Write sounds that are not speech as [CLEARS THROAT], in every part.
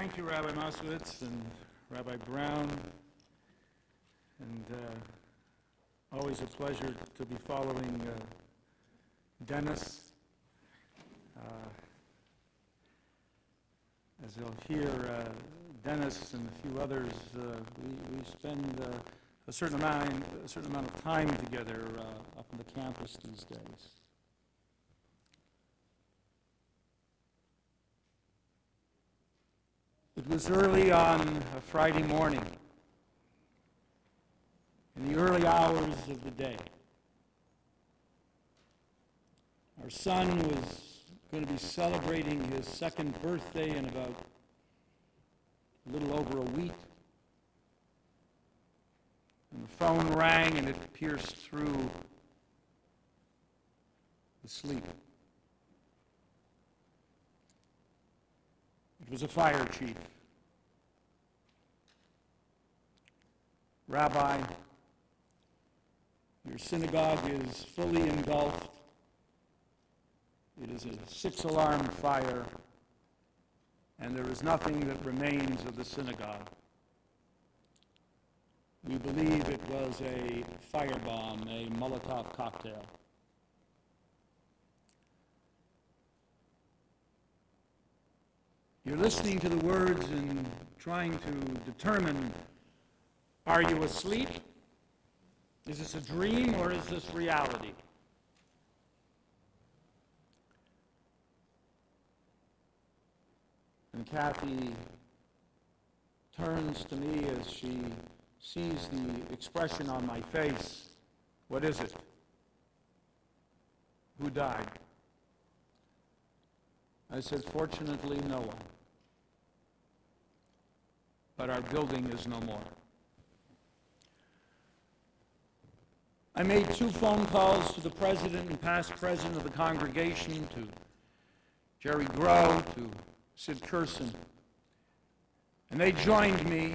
Thank you, Rabbi Moskowitz and Rabbi Brown. And uh, always a pleasure to be following uh, Dennis. Uh, as you'll hear, uh, Dennis and a few others, uh, we, we spend uh, a certain amount, a certain amount of time together up on the campus these days. It was early on a Friday morning, in the early hours of the day. Our son was going to be celebrating his second birthday in about a little over a week. And the phone rang and it pierced through the sleep. It was a fire chief. Rabbi, your synagogue is fully engulfed. It is a six alarm fire, and there is nothing that remains of the synagogue. We believe it was a firebomb, a Molotov cocktail. You're listening to the words and trying to determine are you asleep? Is this a dream or is this reality? And Kathy turns to me as she sees the expression on my face. What is it? Who died? I said, Fortunately, no one. But our building is no more. I made two phone calls to the president and past president of the congregation, to Jerry Grow, to Sid Curson. And they joined me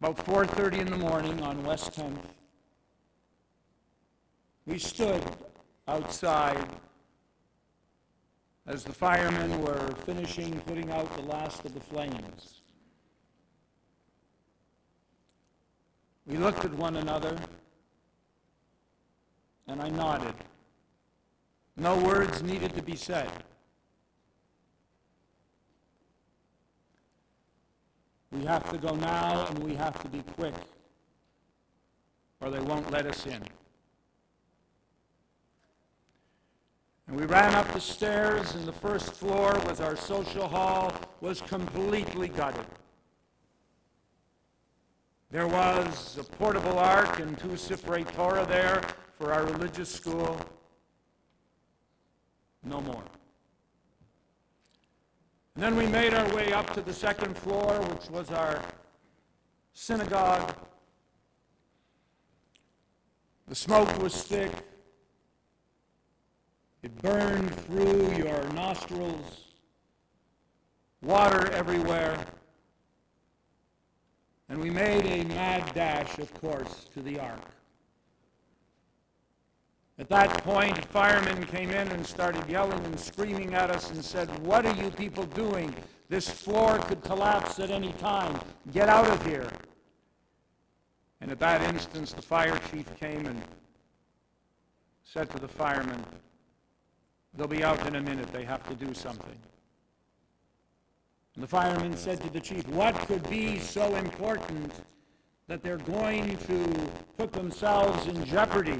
about 4.30 in the morning on West 10th. We stood outside as the firemen were finishing putting out the last of the flames. We looked at one another, and I nodded. No words needed to be said. We have to go now, and we have to be quick, or they won't let us in. And we ran up the stairs, and the first floor was our social hall, was completely gutted. There was a portable ark and two Sifrei Torah there for our religious school. No more. And then we made our way up to the second floor, which was our synagogue. The smoke was thick. It burned through your nostrils, water everywhere. And we made a mad dash, of course, to the ark. At that point, firemen came in and started yelling and screaming at us and said, What are you people doing? This floor could collapse at any time. Get out of here. And at that instance, the fire chief came and said to the firemen, They'll be out in a minute. They have to do something. And the fireman said to the chief, What could be so important that they're going to put themselves in jeopardy?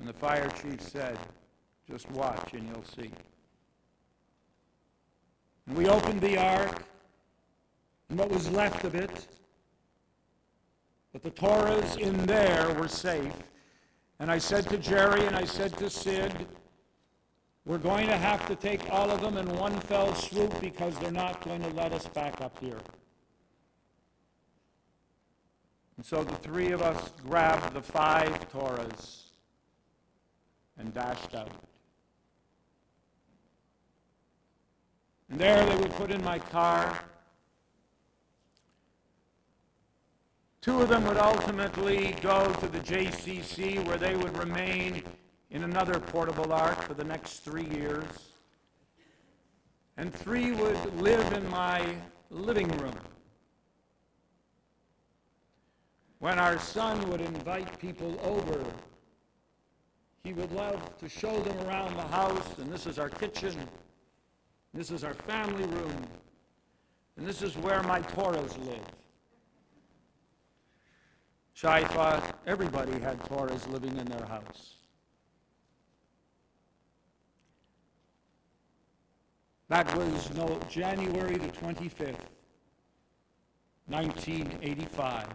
And the fire chief said, Just watch and you'll see. And we opened the ark and what was left of it. But the Torahs in there were safe. And I said to Jerry and I said to Sid, we're going to have to take all of them in one fell swoop because they're not going to let us back up here. And so the three of us grabbed the five Torahs and dashed out. And there they were put in my car. Two of them would ultimately go to the JCC where they would remain in another portable ark for the next three years. and three would live in my living room. When our son would invite people over, he would love to show them around the house, and this is our kitchen, this is our family room, and this is where my Torahs live. Shai thought everybody had Torahs living in their house. That was no, January the 25th, 1985.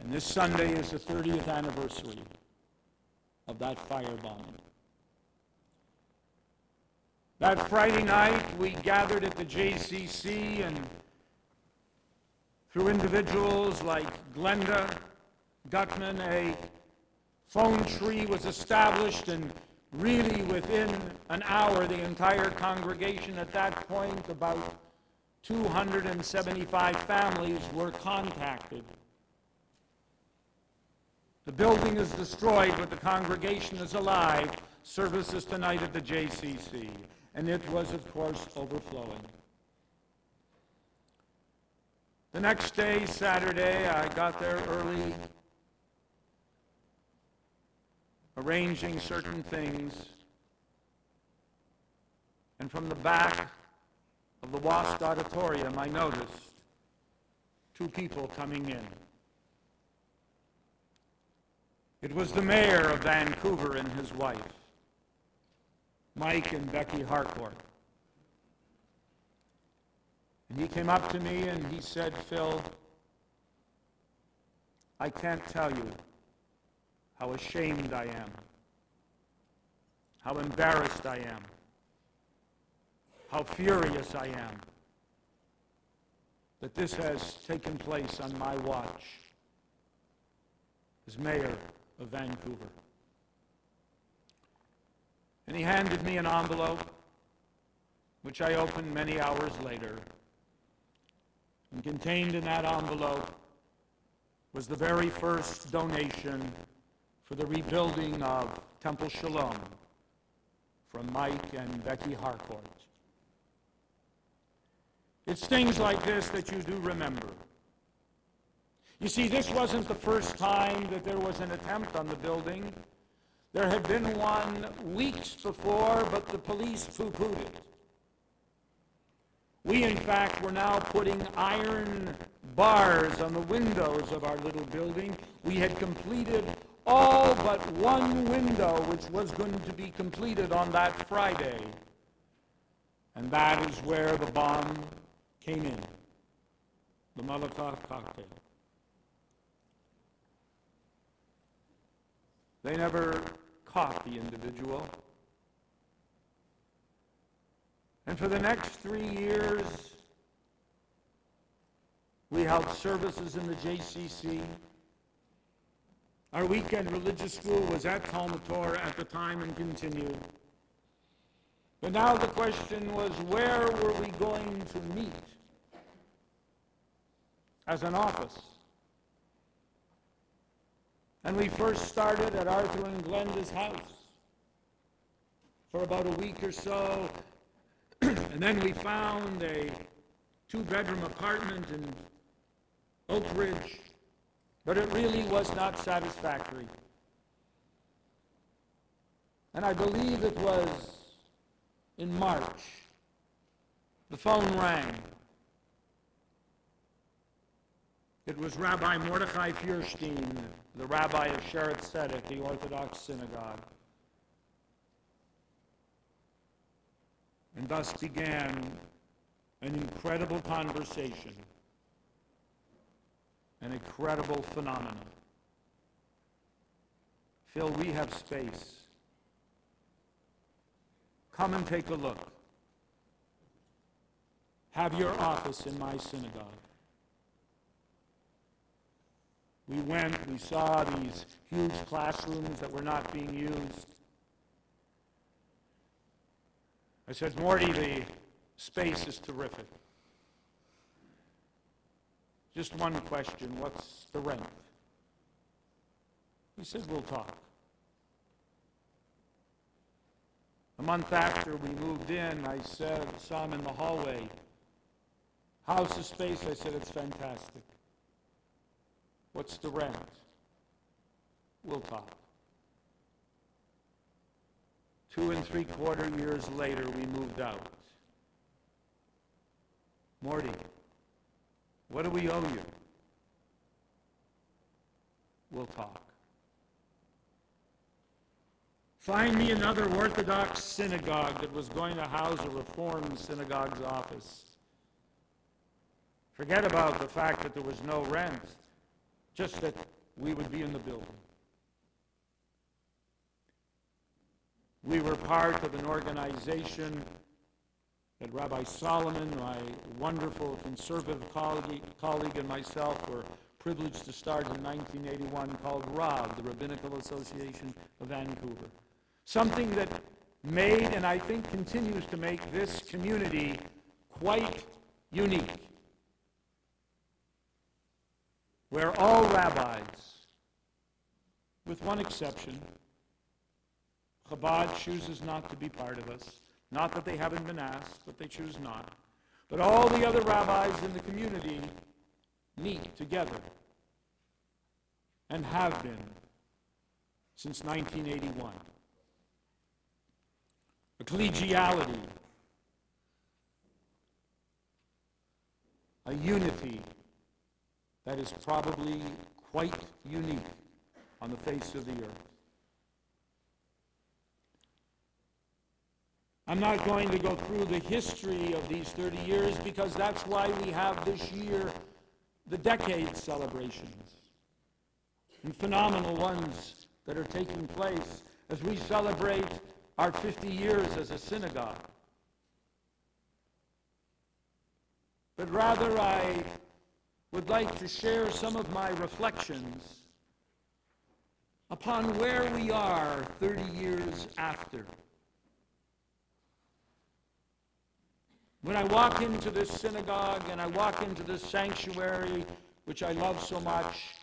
And this Sunday is the 30th anniversary of that firebombing. That Friday night, we gathered at the JCC and through individuals like Glenda Gutman, a phone tree was established and really within an hour, the entire congregation at that point, about 275 families were contacted. The building is destroyed, but the congregation is alive. Services tonight at the JCC. And it was, of course, overflowing. The next day, Saturday, I got there early, arranging certain things. And from the back of the Wosk auditorium, I noticed two people coming in. It was the mayor of Vancouver and his wife, Mike and Becky Harcourt. And he came up to me and he said, Phil, I can't tell you how ashamed I am, how embarrassed I am, how furious I am that this has taken place on my watch as mayor of Vancouver. And he handed me an envelope, which I opened many hours later. And contained in that envelope was the very first donation for the rebuilding of Temple Sholom from Mike and Becky Harcourt. It's things like this that you do remember. You see, this wasn't the first time that there was an attempt on the building. There had been one weeks before, but the police poo-pooed it. We, in fact, were now putting iron bars on the windows of our little building. We had completed all but one window, which was going to be completed on that Friday. And that is where the bomb came in, the Molotov cocktail. They never caught the individual. And for the next three years, we held services in the JCC. Our weekend religious school was at Talmud Torah at the time and continued. But now the question was, where were we going to meet as an office? And we first started at Arthur and Glenda's house for about a week or so. [CLEARS THROAT] and then we found a two-bedroom apartment in Oak Ridge, but it really was not satisfactory. And I believe it was in March. The phone rang. It was Rabbi Mordechai Feuerstein, the rabbi of Schara Tzedeck, the Orthodox synagogue. And thus began an incredible conversation, an incredible phenomenon. Phil, we have space. Come and take a look. Have your office in my synagogue. We went, we saw these huge classrooms that were not being used. I said, Morty, the space is terrific. Just one question, what's the rent? He said, we'll talk. A month after we moved in, I said, saw him in the hallway. House of space, I said, it's fantastic. What's the rent? We'll talk. Two and three quarter years later, we moved out. Morty, what do we owe you? We'll talk. Find me another Orthodox synagogue that was going to house a Reformed synagogue's office. Forget about the fact that there was no rent, just that we would be in the building. We were part of an organization that Rabbi Solomon, my wonderful conservative colleague, and myself were privileged to start in 1981 called RAV, the Rabbinical Association of Vancouver. Something that made and I think continues to make this community quite unique. Where all rabbis, with one exception, Chabad chooses not to be part of us. Not that they haven't been asked, but they choose not. But all the other rabbis in the community meet together and have been since 1981. A collegiality, a unity that is probably quite unique on the face of the earth. I'm not going to go through the history of these 30 years because that's why we have this year the decade celebrations and phenomenal ones that are taking place as we celebrate our 50 years as a synagogue. But rather, I would like to share some of my reflections upon where we are 30 years after. When I walk into this synagogue and I walk into this sanctuary, which I love so much,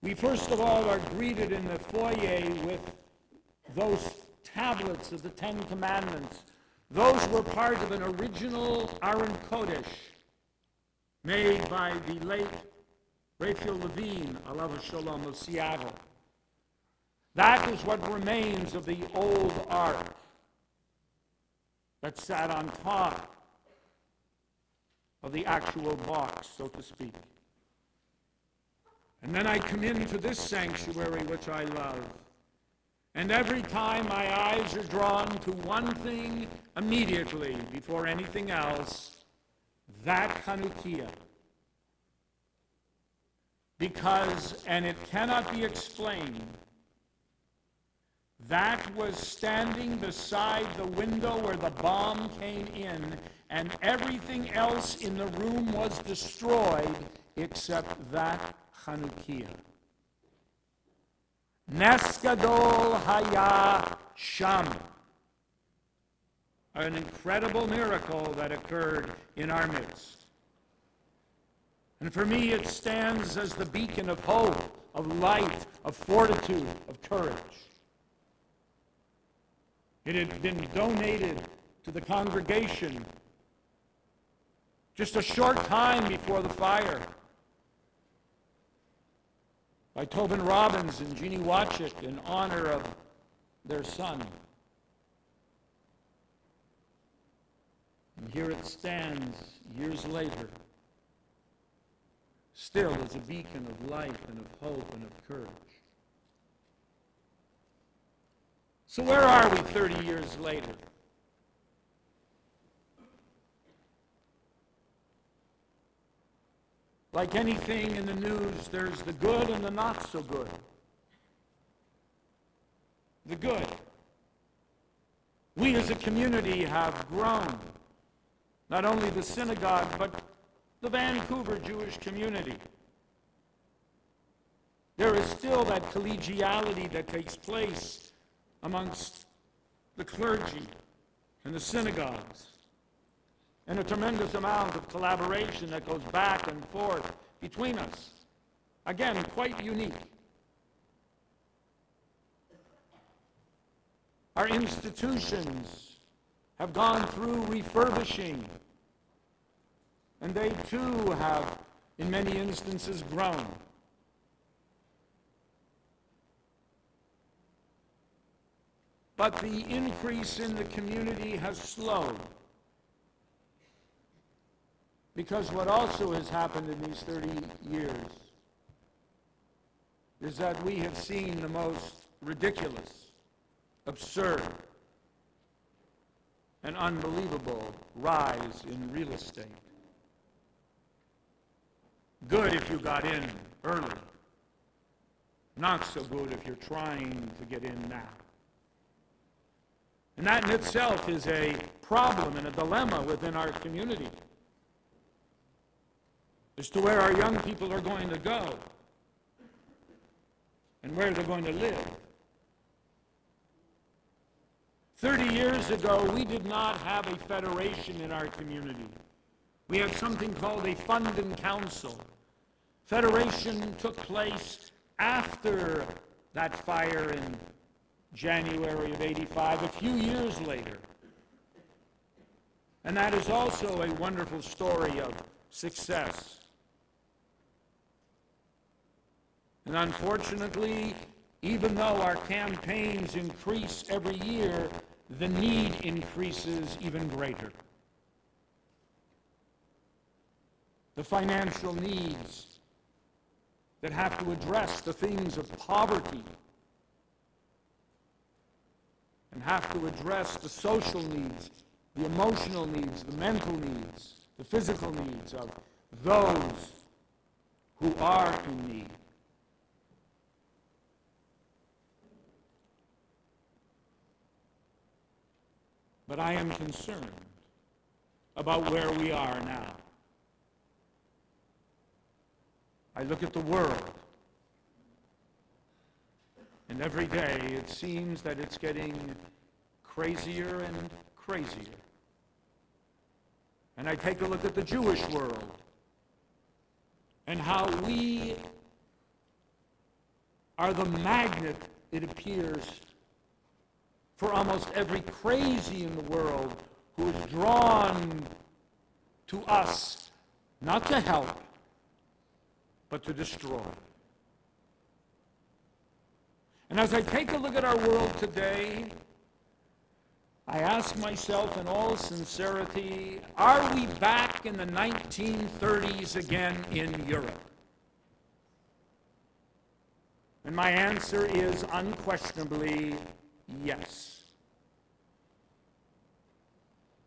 we first of all are greeted in the foyer with those tablets of the Ten Commandments. Those were part of an original Aron Kodesh made by the late Raphael Levine, alav shalom, of Seattle. That is what remains of the old ark that sat on top of the actual box, so to speak. And then I come into this sanctuary, which I love. And every time my eyes are drawn to one thing immediately before anything else, that Chanukiah. Because, and it cannot be explained, that was standing beside the window where the bomb came in, and everything else in the room was destroyed except that Chanukiah. Nes Gadol Haya Sham. An incredible miracle that occurred in our midst. And for me, it stands as the beacon of hope, of light, of fortitude, of courage. It had been donated to the congregation just a short time before the fire by Tobin Robbins and Jeannie Watchett in honor of their son. And here it stands years later, still as a beacon of life and of hope and of courage. So, where are we 30 years later? Like anything in the news, there's the good and the not so good. The good. We as a community have grown. Not only the synagogue, but the Vancouver Jewish community. There is still that collegiality that takes place amongst the clergy and the synagogues, and a tremendous amount of collaboration that goes back and forth between us. Again, quite unique. Our institutions have gone through refurbishing, and they too have, in many instances, grown. But the increase in the community has slowed. Because what also has happened in these 30 years is that we have seen the most ridiculous, absurd, and unbelievable rise in real estate. Good if you got in early. Not so good if you're trying to get in now. And that in itself is a problem and a dilemma within our community as to where our young people are going to go and where they're going to live. 30 years ago, we did not have a federation in our community. We had something called a Funding Council. Federation took place after that fire in January of 85, a few years later. And that is also a wonderful story of success. And unfortunately, even though our campaigns increase every year, the need increases even greater. The financial needs that have to address the things of poverty and have to address the social needs, the emotional needs, the mental needs, the physical needs of those who are in need. But I am concerned about where we are now. I look at the world, and every day it seems that it's getting crazier and crazier. And I take a look at the Jewish world and how we are the magnet, it appears, for almost every crazy in the world who is drawn to us not to help, but to destroy. And as I take a look at our world today, I ask myself in all sincerity, are we back in the 1930s again in Europe? And my answer is unquestionably yes.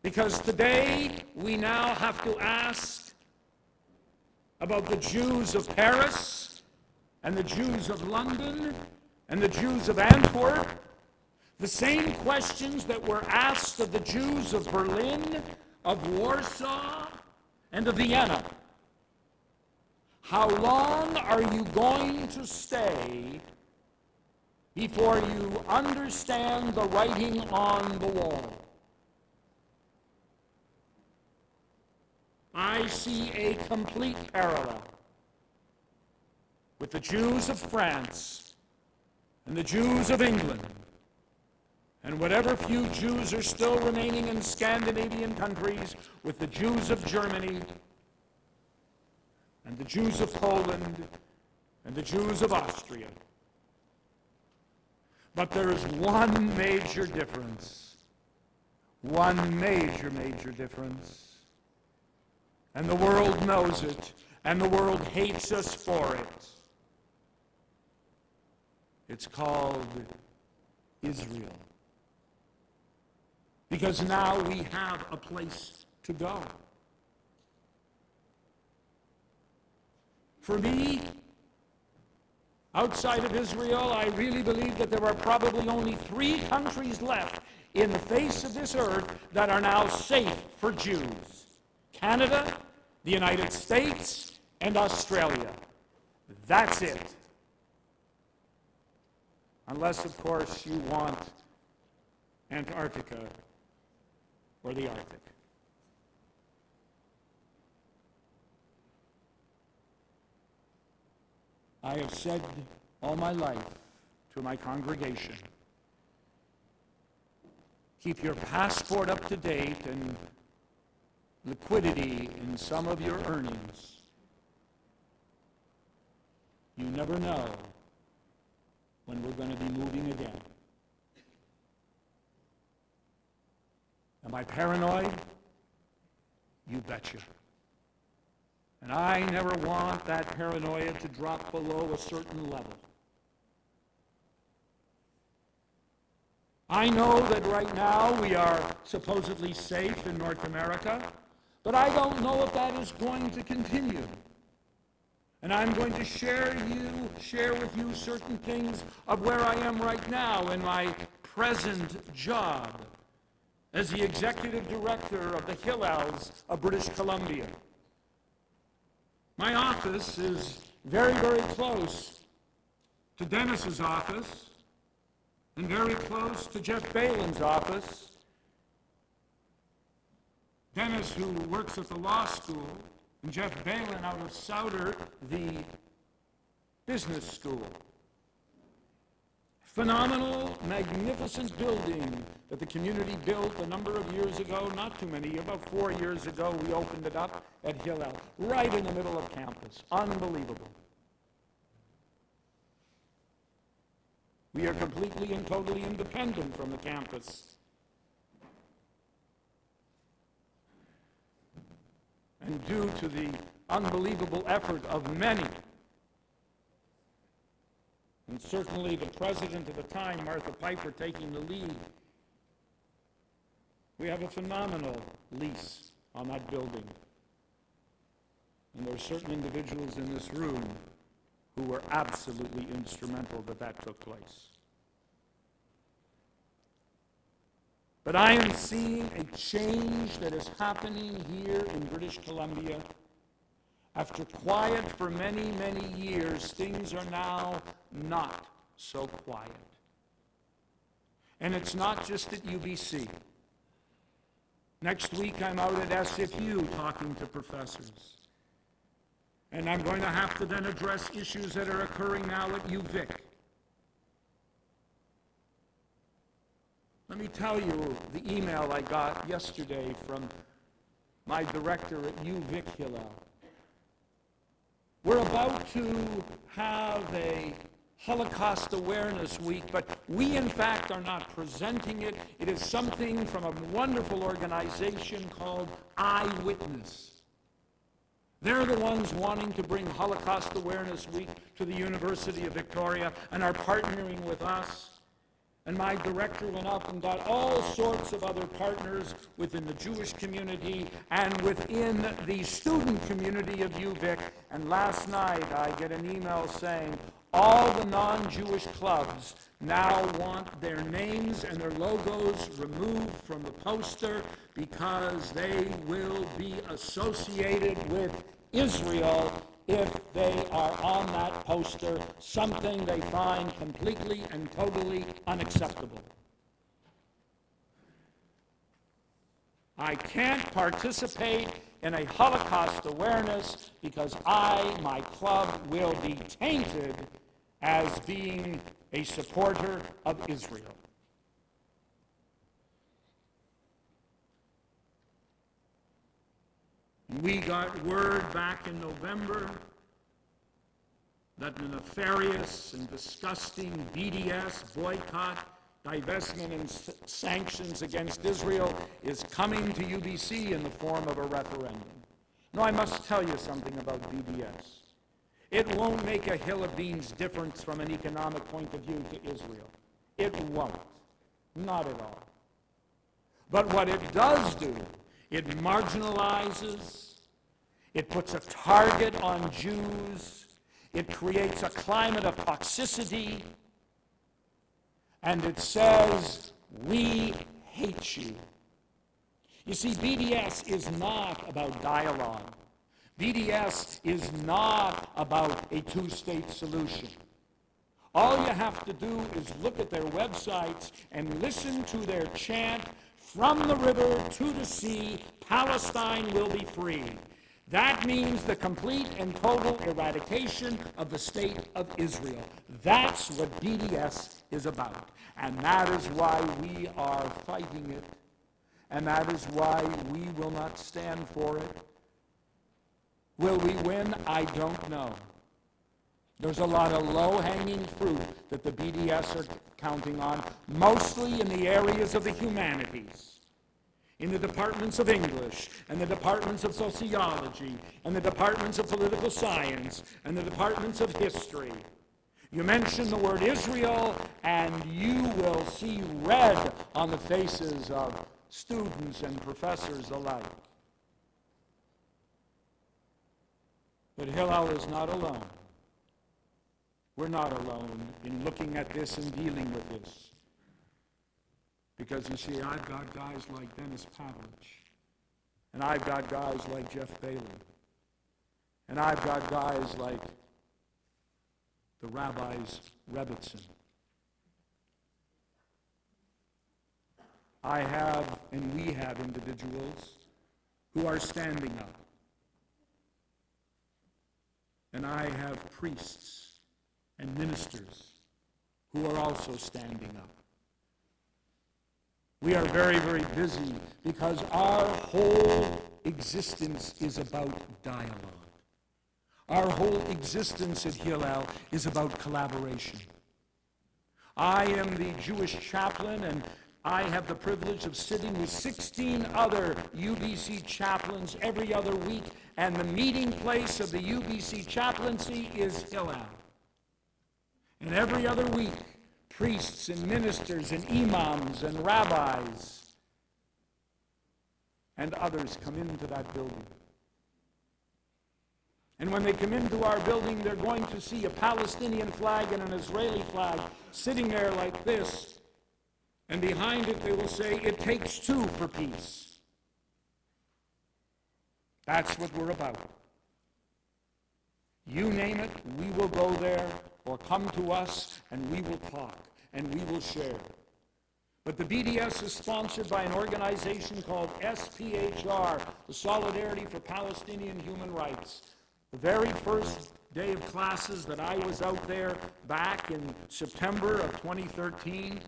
Because today we now have to ask about the Jews of Paris and the Jews of London and the Jews of Antwerp, the same questions that were asked of the Jews of Berlin, of Warsaw, and of Vienna. How long are you going to stay before you understand the writing on the wall. I see a complete parallel with the Jews of France and the Jews of England and whatever few Jews are still remaining in Scandinavian countries with the Jews of Germany and the Jews of Poland and the Jews of Austria. But there is one major difference. One major, major difference. And the world knows it, and the world hates us for it. It's called Israel. Because now we have a place to go. For me, Outside of Israel, I really believe that there are probably only three countries left in the face of this earth that are now safe for Jews Canada, the United States, and Australia. That's it. Unless, of course, you want Antarctica or the Arctic. I have said all my life to my congregation keep your passport up to date and liquidity in some of your earnings. You never know when we're going to be moving again. Am I paranoid? You betcha. And I never want that paranoia to drop below a certain level. I know that right now we are supposedly safe in North America, but I don't know if that is going to continue. And I'm going to share you, share with you certain things of where I am right now in my present job as the executive director of the Hillels of British Columbia. My office is very, very close to Dennis's office and very close to Jeff Balin's office. Dennis, who works at the law school, and Jeff Balin out of Sauder, the business school. Phenomenal, magnificent building that the community built a number of years ago, not too many, about four years ago, we opened it up at Hillel, right in the middle of campus. Unbelievable. We are completely and totally independent from the campus. And due to the unbelievable effort of many, and certainly the president at the time, Martha Piper, taking the lead, we have a phenomenal lease on that building. And there are certain individuals in this room who were absolutely instrumental that that took place. But I am seeing a change that is happening here in British Columbia. After quiet for many, many years, things are now not so quiet. And it's not just at UBC. Next week, I'm out at SFU talking to professors. And I'm going to have to then address issues that are occurring now at UVic. Let me tell you the email I got yesterday from my director at UVic Hillel. We're about to have a Holocaust Awareness Week, but we in fact are not presenting it. It is something from a wonderful organization called Eyewitness. They're the ones wanting to bring Holocaust Awareness Week to the University of Victoria and are partnering with us. And my director went up and got all sorts of other partners within the Jewish community and within the student community of UVic. And last night I get an email saying, all the non-Jewish clubs now want their names and their logos removed from the poster because they will be associated with Israel if they are on that poster, something they find completely and totally unacceptable. I can't participate in a Holocaust awareness because I, my club, will be tainted as being a supporter of Israel. We got word back in November that the nefarious and disgusting BDS boycott, divestment, and sanctions against Israel is coming to UBC in the form of a referendum. Now, I must tell you something about BDS. It won't make a hill of beans difference from an economic point of view to Israel. It won't. Not at all. But what it does do, it marginalizes, it puts a target on Jews, it creates a climate of toxicity, and it says, we hate you. You see, BDS is not about dialogue. BDS is not about a two-state solution. All you have to do is look at their websites and listen to their chant, from the river to the sea, Palestine will be free. That means the complete and total eradication of the state of Israel. That's what BDS is about. And that is why we are fighting it. And that is why we will not stand for it. Will we win? I don't know. There's a lot of low-hanging fruit that the BDS are counting on, mostly in the areas of the humanities, in the departments of English, and the departments of sociology, and the departments of political science, and the departments of history. You mention the word Israel, and you will see red on the faces of students and professors alike. But Hillel is not alone. We're not alone in looking at this and dealing with this. Because you see, I've got guys like Dennis Pavlich, and I've got guys like Jeff Bailey, and I've got guys like the rabbis Rebbitzin. I have and we have individuals who are standing up. And I have priests and ministers who are also standing up. We are very, very busy because our whole existence is about dialogue. Our whole existence at Hillel is about collaboration. I am the Jewish chaplain, and I have the privilege of sitting with 16 other UBC chaplains every other week, and the meeting place of the UBC chaplaincy is Hillel. And every other week, priests and ministers and imams and rabbis and others come into that building. And when they come into our building, they're going to see a Palestinian flag and an Israeli flag sitting there like this. And behind it, they will say, It takes two for peace. That's what we're about. You name it, we will go there or come to us and we will talk and we will share. But the BDS is sponsored by an organization called SPHR, the Solidarity for Palestinian Human Rights. The very first day of classes that I was out there back in September of 2013,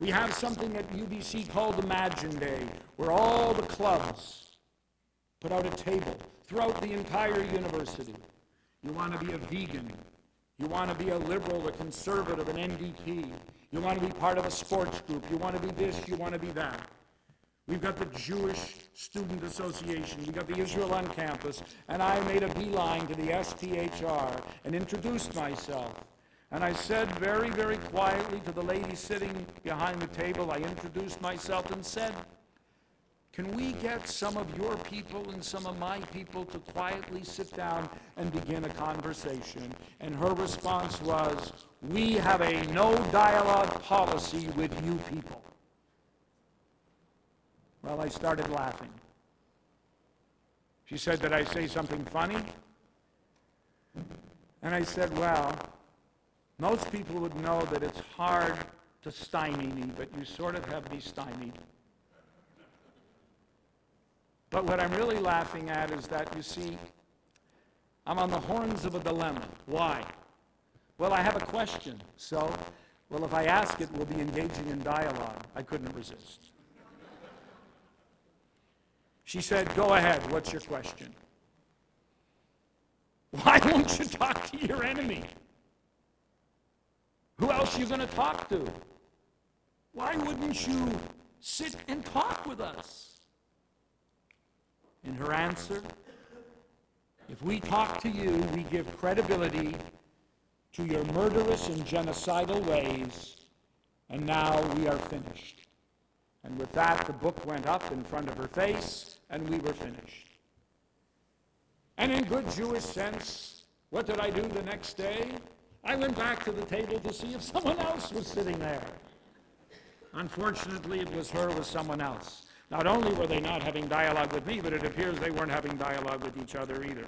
we have something at UBC called Imagine Day, where all the clubs put out a table throughout the entire university. You want to be a vegan, you want to be a liberal, a conservative, an NDP. You want to be part of a sports group. You want to be this, you want to be that. We've got the Jewish Student Association. We've got the Israel on campus. And I made a beeline to the SPHR and introduced myself. And I said very, very quietly to the lady sitting behind the table, I introduced myself and said, can we get some of your people and some of my people to quietly sit down and begin a conversation? And her response was, We have a no dialogue policy with you people. Well, I started laughing. She said, Did I say something funny? And I said, Well, most people would know that it's hard to stymie me, but you sort of have me stymied. But what I'm really laughing at is that, you see, I'm on the horns of a dilemma. Why? Well, I have a question. So, well, if I ask it, we'll be engaging in dialogue. I couldn't resist. She said, Go ahead. What's your question? Why won't you talk to your enemy? Who else are you going to talk to? Why wouldn't you sit and talk with us? In her answer, if we talk to you, we give credibility to your murderous and genocidal ways, and now we are finished. And with that, the book went up in front of her face, and we were finished. And in good Jewish sense, what did I do the next day? I went back to the table to see if someone else was sitting there. Unfortunately, it was her with someone else. Not only were they not having dialogue with me, but it appears they weren't having dialogue with each other either.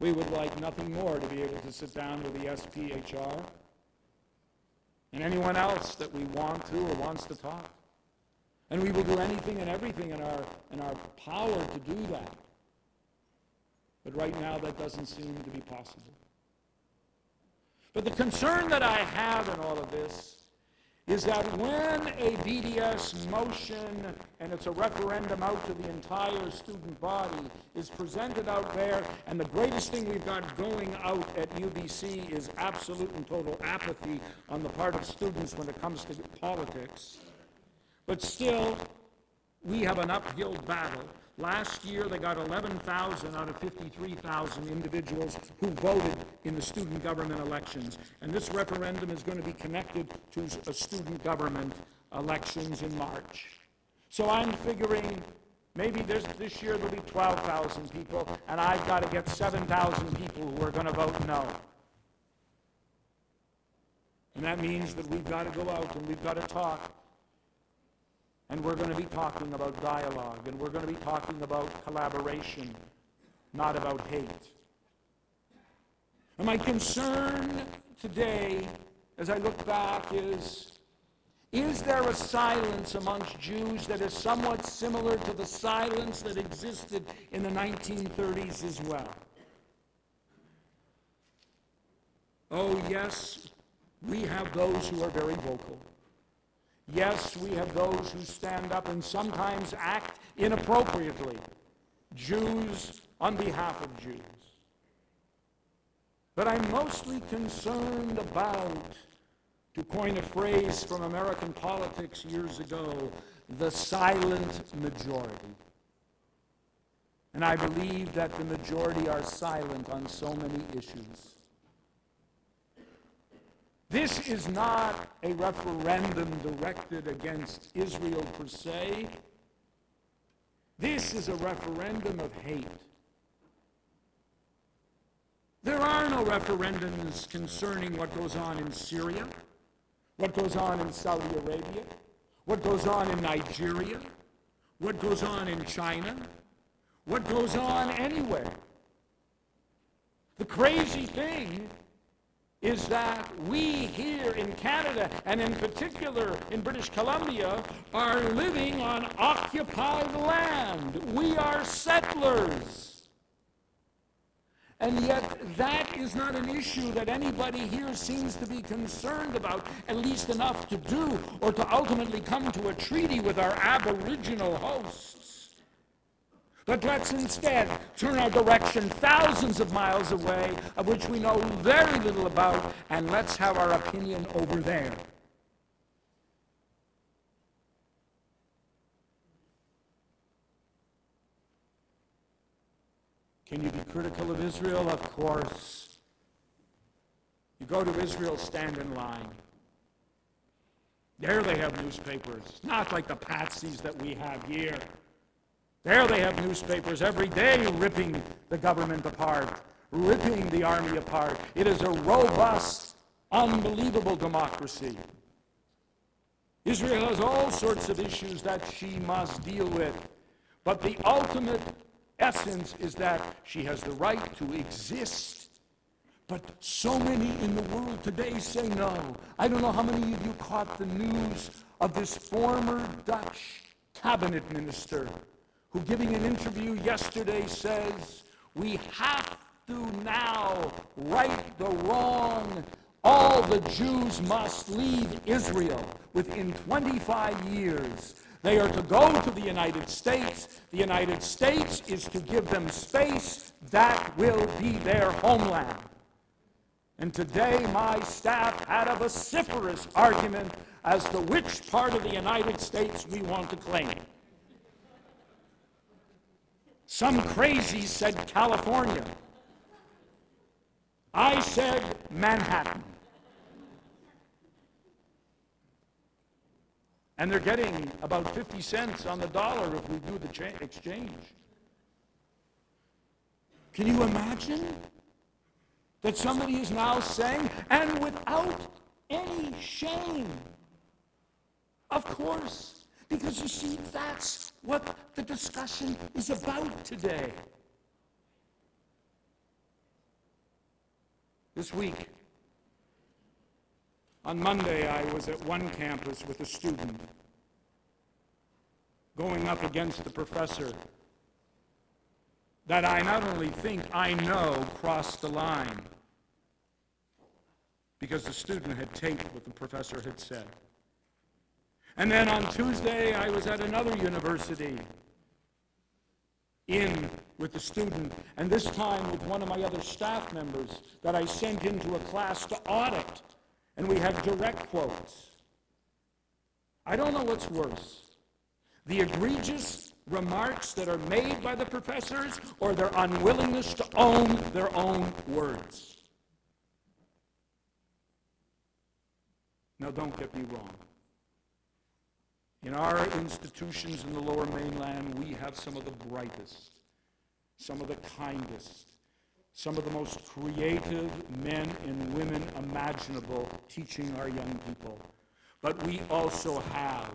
We would like nothing more to be able to sit down with the SPHR and anyone else that we want to or wants to talk. And we will do anything and everything in our, in our power to do that. But right now, that doesn't seem to be possible. But the concern that I have in all of this is that when a BDS motion, and it's a referendum out to the entire student body, is presented out there, and the greatest thing we've got going out at UBC is absolute and total apathy on the part of students when it comes to politics. But still, we have an uphill battle. Last year, they got 11,000 out of 53,000 individuals who voted in the student government elections. And this referendum is going to be connected to student government elections in March. So I'm figuring maybe this, this year there'll be 12,000 people, and I've got to get 7,000 people who are going to vote no. And that means that we've got to go out and we've got to talk and we're going to be talking about dialogue, and we're going to be talking about collaboration, not about hate. And my concern today, as I look back, is is there a silence amongst Jews that is somewhat similar to the silence that existed in the 1930s as well? Oh, yes, we have those who are very vocal. Yes, we have those who stand up and sometimes act inappropriately. Jews on behalf of Jews. But I'm mostly concerned about, to coin a phrase from American politics years ago, the silent majority. And I believe that the majority are silent on so many issues. This is not a referendum directed against Israel per se. This is a referendum of hate. There are no referendums concerning what goes on in Syria, what goes on in Saudi Arabia, what goes on in Nigeria, what goes on in China, what goes on anywhere. The crazy thing is that we here in Canada, and in particular in British Columbia, are living on occupied land. We are settlers. And yet, that is not an issue that anybody here seems to be concerned about, at least enough to do, or to ultimately come to a treaty with our Aboriginal hosts. But let's instead turn our direction thousands of miles away, of which we know very little about, and let's have our opinion over there. Can you be critical of Israel? Of course. You go to Israel, stand in line. There they have newspapers, not like the patsies that we have here. There they have newspapers every day ripping the government apart, ripping the army apart. It is a robust, unbelievable democracy. Israel has all sorts of issues that she must deal with. But the ultimate essence is that she has the right to exist. But so many in the world today say no. I don't know how many of you caught the news of this former Dutch cabinet minister who, giving an interview yesterday, says, We have to now right the wrong. All the Jews must leave Israel within 25 years. They are to go to the United States. The United States is to give them space. That will be their homeland. And today, my staff had a vociferous argument as to which part of the United States we want to claim. Some crazy said California. I said Manhattan. And they're getting about 50 cents on the dollar if we do the cha- exchange. Can you imagine that somebody is now saying, and without any shame, of course, because you see, that's what the discussion is about today. This week, on Monday, I was at one campus with a student. going up against the professor that I not only think I know crossed the line, because the student had taped what the professor had said. And then on Tuesday, I was at another university in with the student, and this time with one of my other staff members that I sent into a class to audit, and we had direct quotes. I don't know what's worse the egregious remarks that are made by the professors or their unwillingness to own their own words. Now, don't get me wrong. In our institutions in the lower mainland, we have some of the brightest, some of the kindest, some of the most creative men and women imaginable teaching our young people. But we also have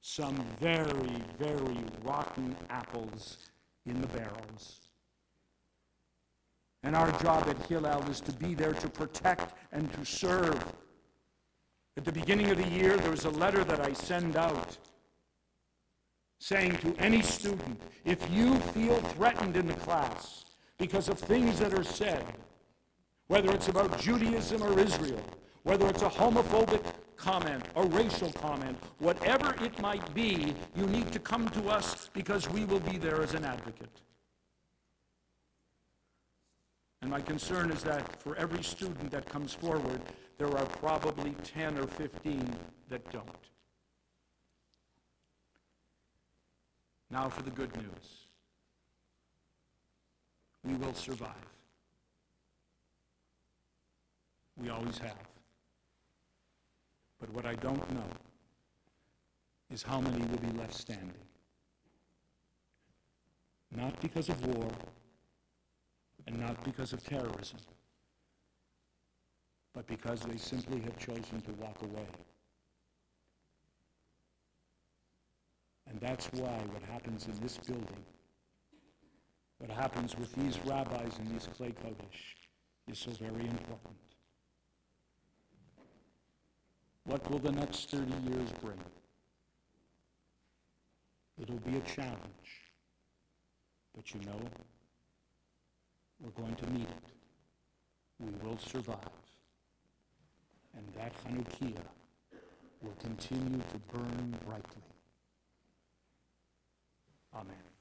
some very, very rotten apples in the barrels. And our job at Hillel is to be there to protect and to serve. At the beginning of the year, there was a letter that I send out saying to any student, if you feel threatened in the class because of things that are said, whether it's about Judaism or Israel, whether it's a homophobic comment, a racial comment, whatever it might be, you need to come to us because we will be there as an advocate. And my concern is that for every student that comes forward, there are probably 10 or 15 that don't. Now for the good news. We will survive. We always have. But what I don't know is how many will be left standing. Not because of war and not because of terrorism, but because they simply have chosen to walk away. And that's why what happens in this building, what happens with these rabbis and these klei kodesh, is so very important. What will the next 30 years bring? It'll be a challenge. But you know, we're going to meet it. We will survive. And that Hanukkah will continue to burn brightly. Amen.